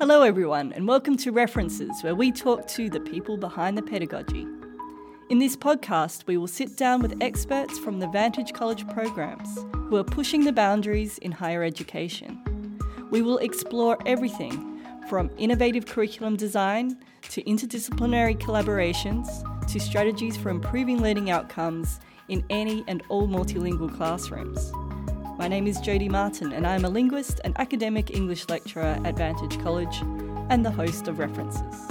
Hello, everyone, and welcome to References, where we talk to the people behind the pedagogy. In this podcast, we will sit down with experts from the Vantage College programs who are pushing the boundaries in higher education. We will explore everything from innovative curriculum design to interdisciplinary collaborations to strategies for improving learning outcomes in any and all multilingual classrooms. My name is Jodie Martin, and I am a linguist and academic English lecturer at Vantage College and the host of References.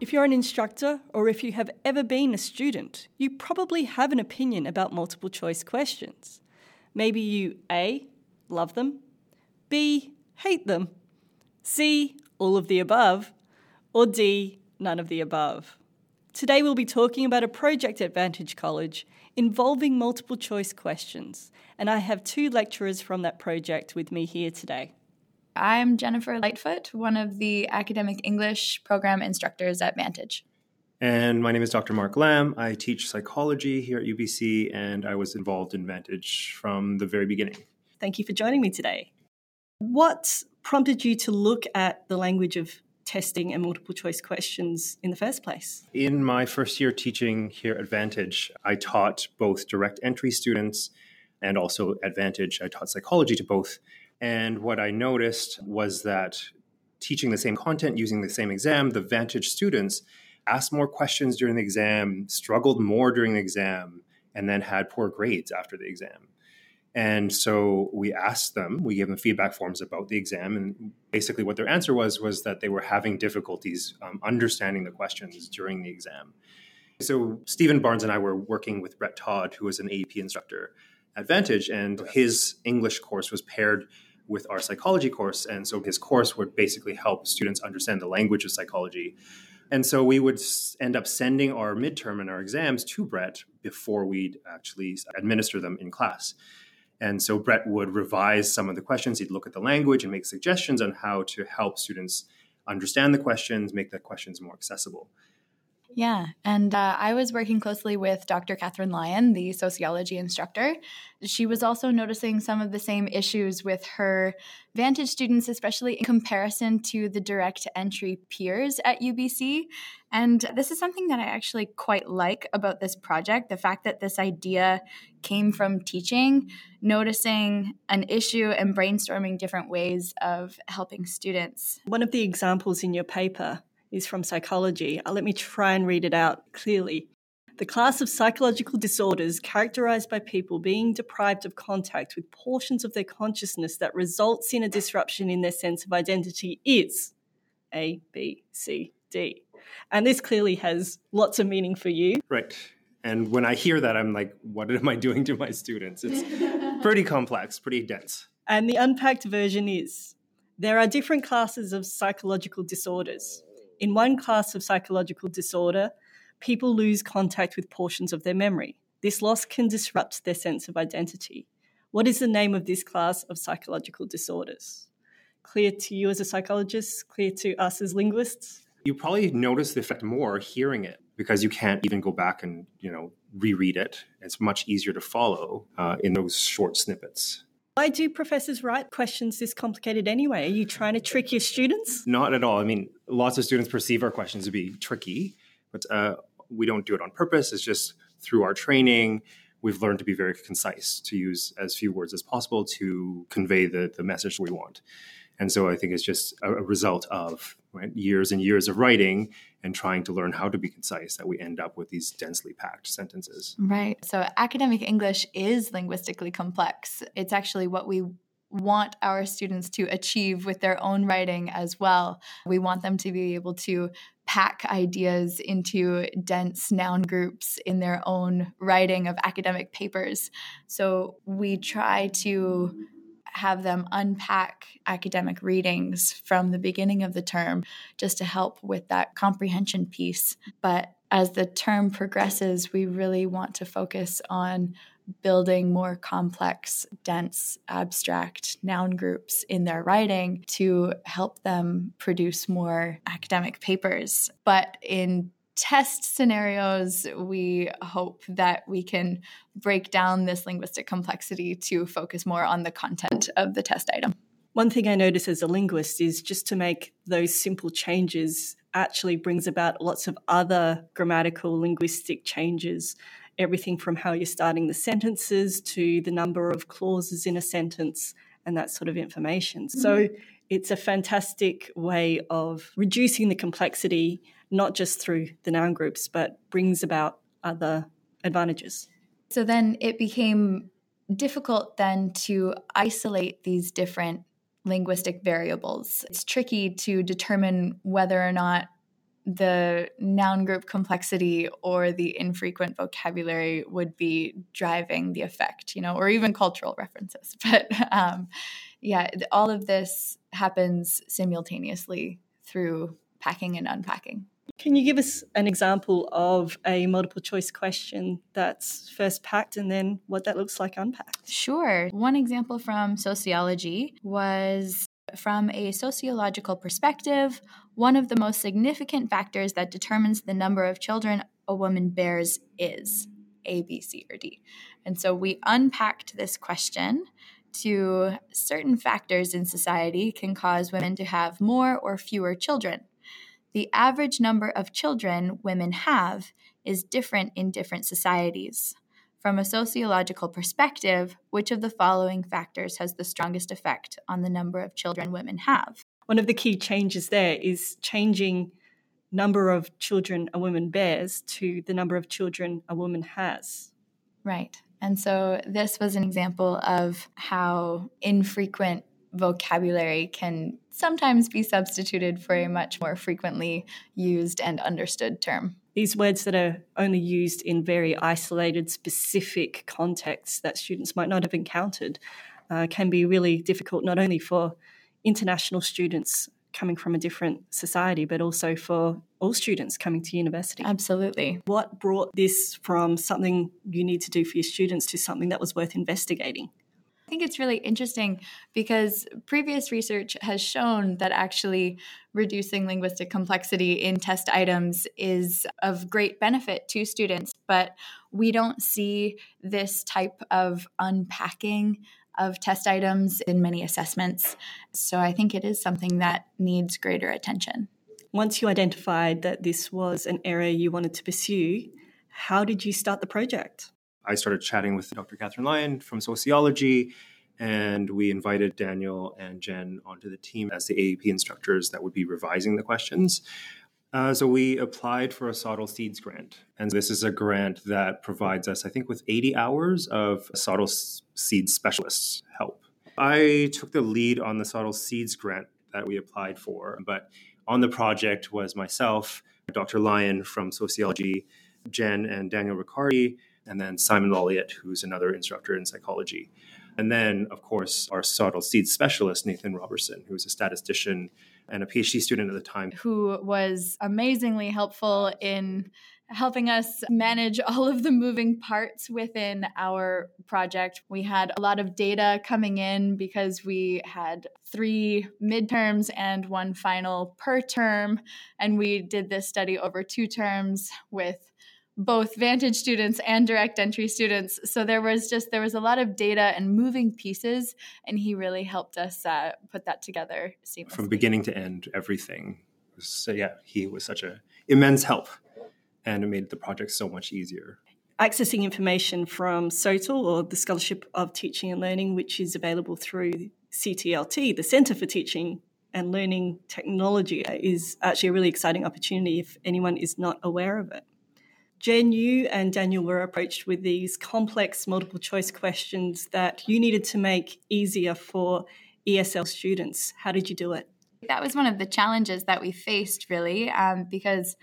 If you're an instructor or if you have ever been a student, you probably have an opinion about multiple choice questions. Maybe you A. love them, B. hate them, C. all of the above, or D. none of the above. Today we'll be talking about a project at Vantage College involving multiple choice questions, and I have two lecturers from that project with me here today. I'm Jennifer Lightfoot, one of the academic English program instructors at Vantage. And my name is Dr. Mark Lam. I teach psychology here at UBC, and I was involved in Vantage from the very beginning. Thank you for joining me today. What prompted you to look at the language of testing and multiple choice questions in the first place? In my first year teaching here at Vantage, I taught both direct entry students and also Vantage, I taught psychology to both. And what I noticed was that teaching the same content using the same exam, the Vantage students asked more questions during the exam, struggled more during the exam, and then had poor grades after the exam. And so we asked them, we gave them feedback forms about the exam, and basically what their answer was was that they were having difficulties um, understanding the questions during the exam. So Stephen Barnes and I were working with Brett Todd, who was an AEP instructor at Vantage, and his English course was paired with our psychology course, and so his course would basically help students understand the language of psychology. And so we would end up sending our midterm and our exams to Brett before we'd actually administer them in class. And so Brett would revise some of the questions. He'd look at the language and make suggestions on how to help students understand the questions, make the questions more accessible. Yeah, and uh, I was working closely with Dr. Catherine Lyon, the sociology instructor. She was also noticing some of the same issues with her Vantage students, especially in comparison to the direct entry peers at UBC. And this is something that I actually quite like about this project the fact that this idea came from teaching, noticing an issue, and brainstorming different ways of helping students. One of the examples in your paper is from psychology. Uh, let me try and read it out clearly. The class of psychological disorders characterized by people being deprived of contact with portions of their consciousness that results in a disruption in their sense of identity is A, B, C, D. And this clearly has lots of meaning for you. Right. And when I hear that, I'm like, what am I doing to my students? It's pretty complex, pretty dense. And the unpacked version is there are different classes of psychological disorders. In one class of psychological disorder, people lose contact with portions of their memory. This loss can disrupt their sense of identity. What is the name of this class of psychological disorders? Clear to you as a psychologist, clear to us as linguists? You probably notice the effect more hearing it because you can't even go back and you know reread it. It's much easier to follow uh, in those short snippets. Why do professors write questions this complicated anyway? Are you trying to trick your students? Not at all. I mean, lots of students perceive our questions to be tricky, but uh, we don't do it on purpose. It's just through our training, we've learned to be very concise, to use as few words as possible to convey the, the message we want. And so I think it's just a, result of right, years and years of writing and trying to learn how to be concise that we end up with these densely packed sentences. Right. So academic English is linguistically complex. It's actually what we want our students to achieve with their own writing as well. We want them to be able to pack ideas into dense noun groups in their own writing of academic papers. So we try to have them unpack academic readings from the beginning of the term just to help with that comprehension piece. But as the term progresses, we really want to focus on building more complex, dense, abstract noun groups in their writing to help them produce more academic papers. But in test scenarios, we hope that we can break down this linguistic complexity to focus more on the content of the test item. One thing I notice as a linguist is just to make those simple changes actually brings about lots of other grammatical linguistic changes everything from how you're starting the sentences to the number of clauses in a sentence and that sort of information. Mm-hmm. So it's a fantastic way of reducing the complexity, not just through the noun groups, but brings about other advantages. So then it became difficult then to isolate these different linguistic variables. It's tricky to determine whether or not the noun group complexity or the infrequent vocabulary would be driving the effect, you know, or even cultural references. But um, yeah, all of this happens simultaneously through packing and unpacking. Can you give us an example of a multiple choice question that's first packed and then what that looks like unpacked? Sure. One example from sociology was from a sociological perspective, one of the most significant factors that determines the number of children a woman bears is A, B, C, or D. And so we unpacked this question to certain factors in society can cause women to have more or fewer children. The average number of children women have is different in different societies. From a sociological perspective, which of the following factors has the strongest effect on the number of children women have? One of the key changes there is changing number of children a woman bears to the number of children a woman has. Right. And so this was an example of how infrequent vocabulary can sometimes be substituted for a much more frequently used and understood term. These words that are only used in very isolated, specific contexts that students might not have encountered uh, can be really difficult, not only for international students coming from a different society, but also for all students coming to university. Absolutely. What brought this from something you need to do for your students to something that was worth investigating? I think it's really interesting because previous research has shown that actually reducing linguistic complexity in test items is of great benefit to students, but we don't see this type of unpacking of test items in many assessments. So I think it is something that needs greater attention. Once you identified that this was an area you wanted to pursue, how did you start the project? I started chatting with Dr. Catherine Lyon from sociology, and we invited Daniel and Jen onto the team as the AEP instructors that would be revising the questions. Uh, so we applied for a SOTL Seeds grant, and this is a grant that provides us, I think, with 80 hours of SOTL Seeds specialists help. I took the lead on the SOTL Seeds grant that we applied for, but on the project was myself, Dr. Lyon from sociology, Jen and Daniel Riccardi, and then Simon Lolliott, who's another instructor in psychology. And then, of course, our SOTL Seeds specialist, Nathan Robertson, who's a statistician and a PhD student at the time. Who was amazingly helpful in helping us manage all of the moving parts within our project. We had a lot of data coming in because we had three midterms and one final per term. And we did this study over two terms with both Vantage students and direct entry students. So there was just there was a lot of data and moving pieces, and he really helped us uh, put that together seamlessly from beginning to end. Everything. So yeah, he was such a immense help, and it made the project so much easier. Accessing information from SOTL or the Scholarship of Teaching and Learning, which is available through CTLT, the Centre for Teaching and Learning Technology, is actually a really exciting opportunity if anyone is not aware of it. Jen, you and Daniel were approached with these complex multiple choice questions that you needed to make easier for ESL students. How did you do it? That was one of the challenges that we faced, really, um, because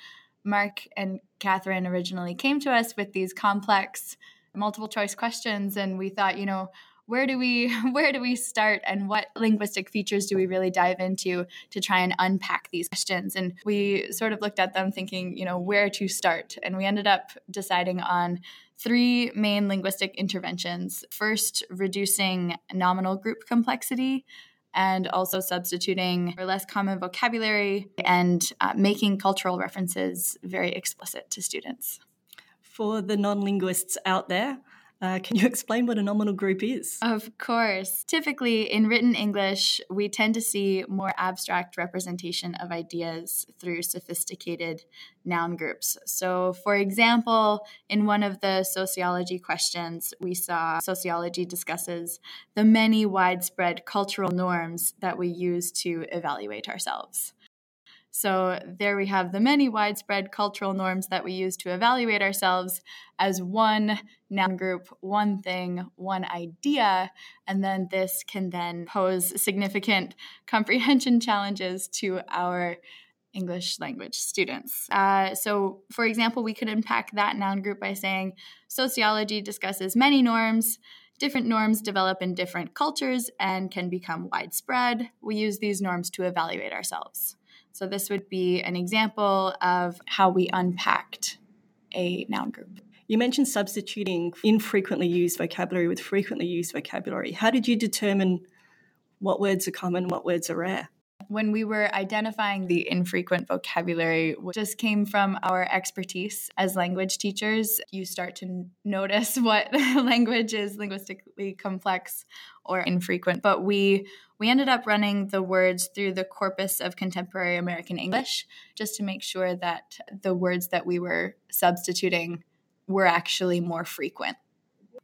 Mark and Catherine originally came to us with these complex multiple choice questions, and we thought, you know, where do we where do we start and what linguistic features do we really dive into to try and unpack these questions? And we sort of looked at them thinking you know where to start. And we ended up deciding on three main linguistic interventions. First reducing nominal group complexity and also substituting for less common vocabulary and uh, making cultural references very explicit to students. For the non linguists out there Uh, can you explain what a nominal group is? Of course. Typically, in written English, we tend to see more abstract representation of ideas through sophisticated noun groups. So, for example, in one of the sociology questions, we saw sociology discusses the many widespread cultural norms that we use to evaluate ourselves. So there we have the many widespread cultural norms that we use to evaluate ourselves as one noun group, one thing, one idea, and then this can then pose significant comprehension challenges to our English language students. Uh, so, for example, we could unpack that noun group by saying sociology discusses many norms. Different norms develop in different cultures and can become widespread. We use these norms to evaluate ourselves. So this would be an example of how we unpacked a noun group. You mentioned substituting infrequently used vocabulary with frequently used vocabulary. How did you determine what words are common, what words are rare? When we were identifying the infrequent vocabulary, just came from our expertise as language teachers. You start to notice what language is linguistically complex or infrequent. But we we ended up running the words through the corpus of contemporary American English just to make sure that the words that we were substituting were actually more frequent.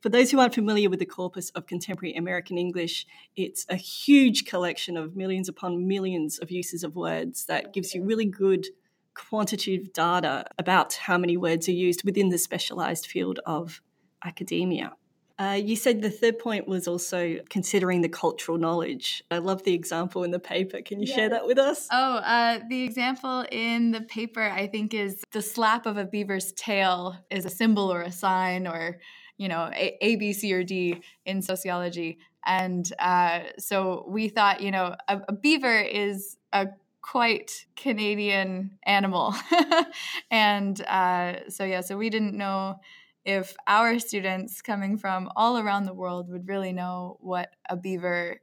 For those who aren't familiar with the corpus of contemporary American English, it's a huge collection of millions upon millions of uses of words that gives you really good quantitative data about how many words are used within the specialized field of academia. Uh, you said the third point was also considering the cultural knowledge. I love the example in the paper. Can you share that with us? Oh, uh, the example in the paper, I think, is the slap of a beaver's tail is a symbol or a sign or you know, a, a, B, C, or D in sociology. And uh, so we thought, you know, a, a beaver is a quite Canadian animal. and uh, so, yeah, so we didn't know if our students coming from all around the world would really know what a beaver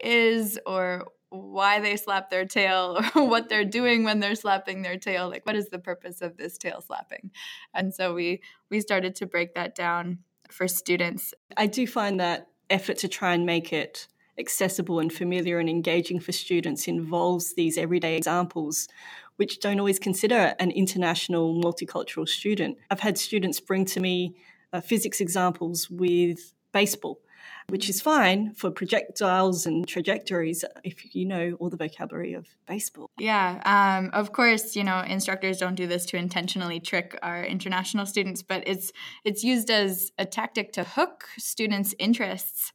is or why they slap their tail or what they're doing when they're slapping their tail like what is the purpose of this tail slapping and so we we started to break that down for students. I do find that effort to try and make it accessible and familiar and engaging for students involves these everyday examples which don't always consider an international multicultural student. I've had students bring to me uh, physics examples with baseball which is fine for projectiles and trajectories if you know all the vocabulary of baseball. Yeah, um, of course, you know instructors don't do this to intentionally trick our international students, but it's it's used as a tactic to hook students' interests.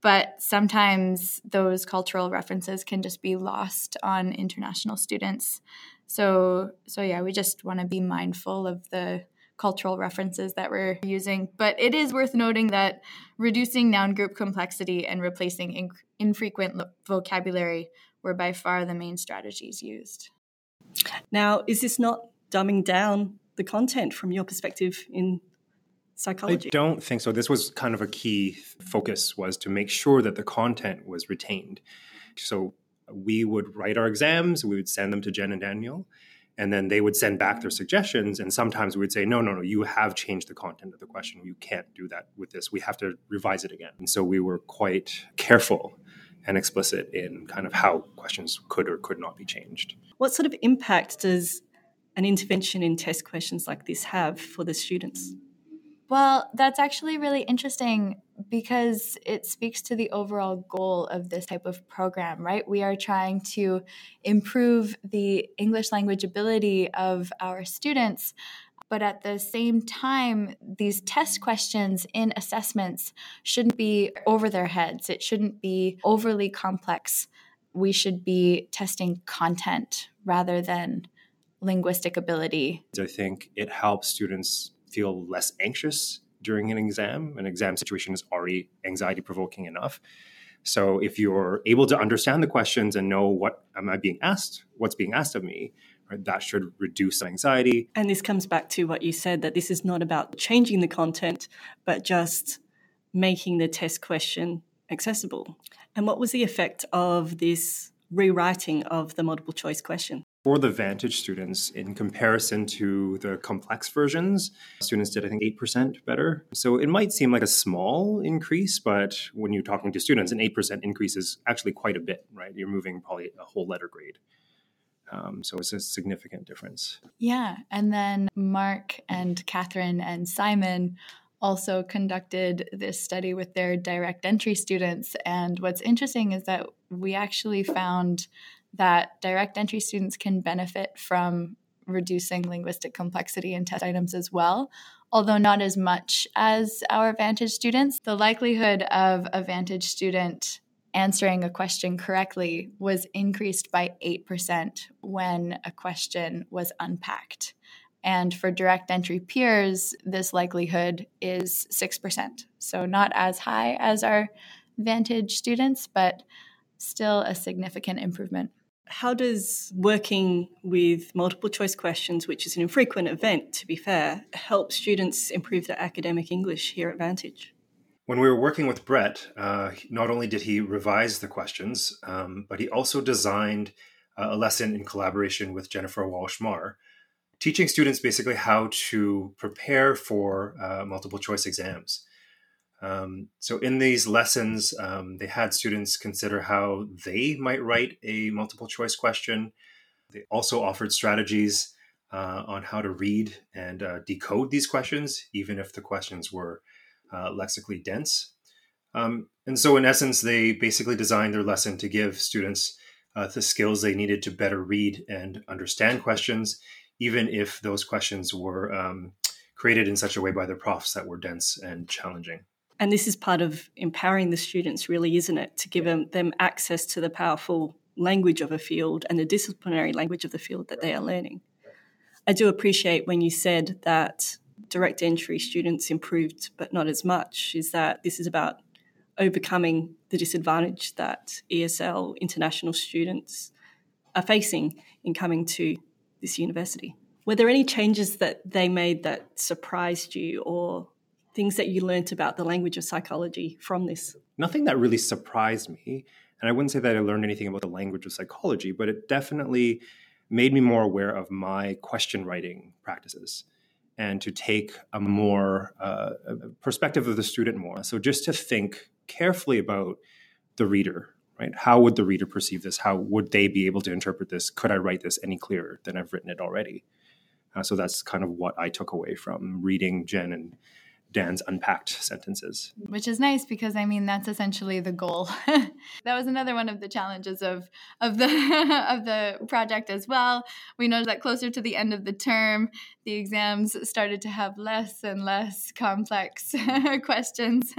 But sometimes those cultural references can just be lost on international students. So, so yeah, we just want to be mindful of the cultural references that we're using. But it is worth noting that reducing noun group complexity and replacing infrequent lo- vocabulary were by far the main strategies used. Now, is this not dumbing down the content from your perspective in psychology? I don't think so. This was kind of a key focus was to make sure that the content was retained. So we would write our exams, we would send them to Jen and Daniel, and then they would send back their suggestions and sometimes we would say no no no you have changed the content of the question you can't do that with this we have to revise it again and so we were quite careful and explicit in kind of how questions could or could not be changed what sort of impact does an intervention in test questions like this have for the students well, that's actually really interesting because it speaks to the overall goal of this type of program, right? We are trying to improve the English language ability of our students. But at the same time, these test questions in assessments shouldn't be over their heads. It shouldn't be overly complex. We should be testing content rather than linguistic ability. I think it helps students feel less anxious during an exam. An exam situation is already anxiety provoking enough. So if you're able to understand the questions and know what am I being asked, what's being asked of me, right, that should reduce anxiety. And this comes back to what you said that this is not about changing the content, but just making the test question accessible. And what was the effect of this rewriting of the multiple choice question? For the Vantage students, in comparison to the complex versions, students did, I think, 8% better. So it might seem like a small increase, but when you're talking to students, an 8% increase is actually quite a bit, right? You're moving probably a whole letter grade. Um, so it's a significant difference. Yeah. And then Mark and Catherine and Simon also conducted this study with their direct entry students. And what's interesting is that we actually found that direct entry students can benefit from reducing linguistic complexity in test items as well, although not as much as our Vantage students. The likelihood of a Vantage student answering a question correctly was increased by 8% when a question was unpacked. And for direct entry peers, this likelihood is 6%. So not as high as our Vantage students, but still a significant improvement. How does working with multiple choice questions, which is an infrequent event to be fair, help students improve their academic English here at Vantage? When we were working with Brett, uh, not only did he revise the questions, um, but he also designed uh, a lesson in collaboration with Jennifer Walsh Marr, teaching students basically how to prepare for uh, multiple choice exams. Um, so in these lessons, um, they had students consider how they might write a multiple choice question. They also offered strategies uh, on how to read and uh, decode these questions, even if the questions were uh, lexically dense. Um, and so, in essence, they basically designed their lesson to give students uh, the skills they needed to better read and understand questions, even if those questions were um, created in such a way by the profs that were dense and challenging. And this is part of empowering the students, really, isn't it? To give them, them access to the powerful language of a field and the disciplinary language of the field that they are learning. I do appreciate when you said that direct entry students improved, but not as much, is that this is about overcoming the disadvantage that ESL international students are facing in coming to this university. Were there any changes that they made that surprised you or things that you learnt about the language of psychology from this? Nothing that really surprised me. And I wouldn't say that I learned anything about the language of psychology, but it definitely made me more aware of my question writing practices and to take a more uh, perspective of the student more. So just to think carefully about the reader, right? How would the reader perceive this? How would they be able to interpret this? Could I write this any clearer than I've written it already? Uh, so that's kind of what I took away from reading Jen and Dan's unpacked sentences. Which is nice because I mean that's essentially the goal. that was another one of the challenges of of the of the project as well. We know that closer to the end of the term, the exams started to have less and less complex questions.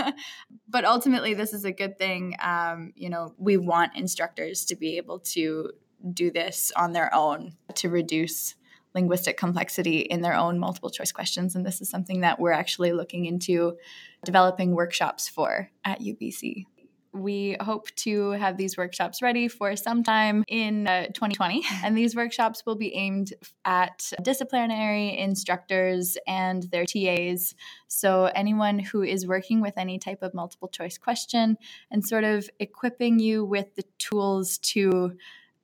but ultimately, this is a good thing. Um, you know, we want instructors to be able to do this on their own to reduce linguistic complexity in their own multiple choice questions. And this is something that we're actually looking into developing workshops for at UBC. We hope to have these workshops ready for sometime in uh, 2020. And these workshops will be aimed at disciplinary instructors and their TAs. So, anyone who is working with any type of multiple choice question and sort of equipping you with the tools to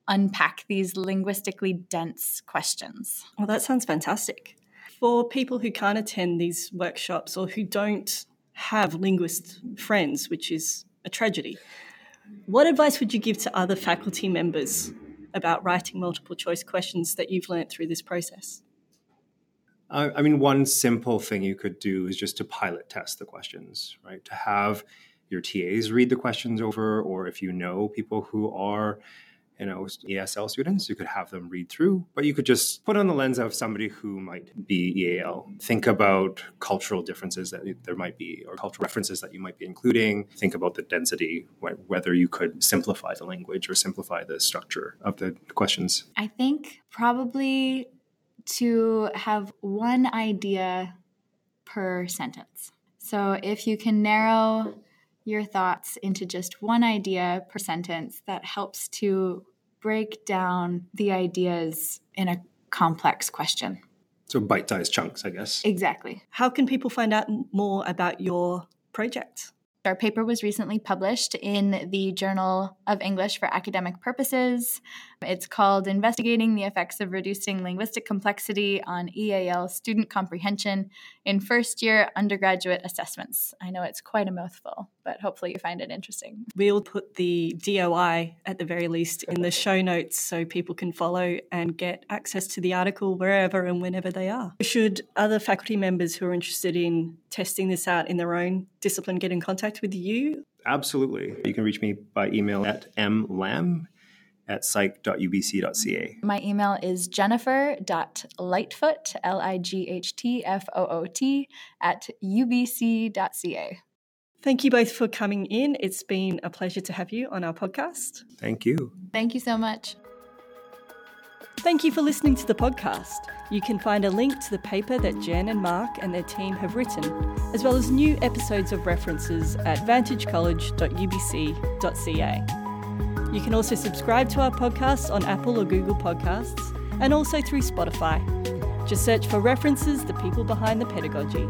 unpack these linguistically dense questions. Well, that sounds fantastic. For people who can't attend these workshops or who don't have linguist friends, which is a tragedy, what advice would you give to other faculty members about writing multiple choice questions that you've learned through this process? I mean, one simple thing you could do is just to pilot test the questions, right? To have your TAs read the questions over, or if you know people who are you know ESL students. You could have them read through, but you could just put on the lens of somebody who might be EAL. Think about cultural differences that there might be, or cultural references that you might be including. Think about the density, whether you could simplify the language or simplify the structure of the questions. I think probably to have one idea per sentence. So if you can narrow your thoughts into just one idea per sentence that helps to break down the ideas in a complex question. So, bite sized chunks, I guess. Exactly. How can people find out more about your project? Our paper was recently published in the Journal of English for Academic Purposes. It's called Investigating the Effects of Reducing Linguistic Complexity on EAL Student Comprehension in First Year Undergraduate Assessments. I know it's quite a mouthful, but hopefully you find it interesting. We'll put the DOI at the very least in the show notes so people can follow and get access to the article wherever and whenever they are. Should other faculty members who are interested in testing this out in their own discipline get in contact with you? Absolutely. You can reach me by email at mlam at psych.ubc.ca. My email is jennifer.lightfoot, L I G H T F O O T, at ubc.ca. Thank you both for coming in. It's been a pleasure to have you on our podcast. Thank you. Thank you so much. Thank you for listening to the podcast. You can find a link to the paper that Jen and Mark and their team have written, as well as new episodes of references at vantagecollege.ubc.ca. You can also subscribe to our podcasts on Apple or Google Podcasts and also through Spotify. Just search for references, the people behind the pedagogy.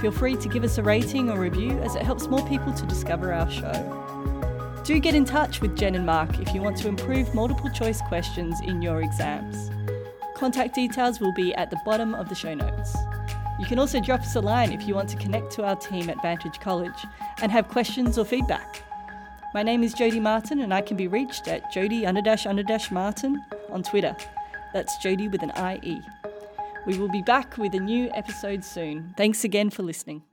Feel free to give us a rating or review as it helps more people to discover our show. Do get in touch with Jen and Mark if you want to improve multiple choice questions in your exams. Contact details will be at the bottom of the show notes. You can also drop us a line if you want to connect to our team at Vantage College and have questions or feedback. My name is Jodie Martin, and I can be reached at Jodie underdash underdash Martin on Twitter. That's Jodie with an IE. We will be back with a new episode soon. Thanks again for listening.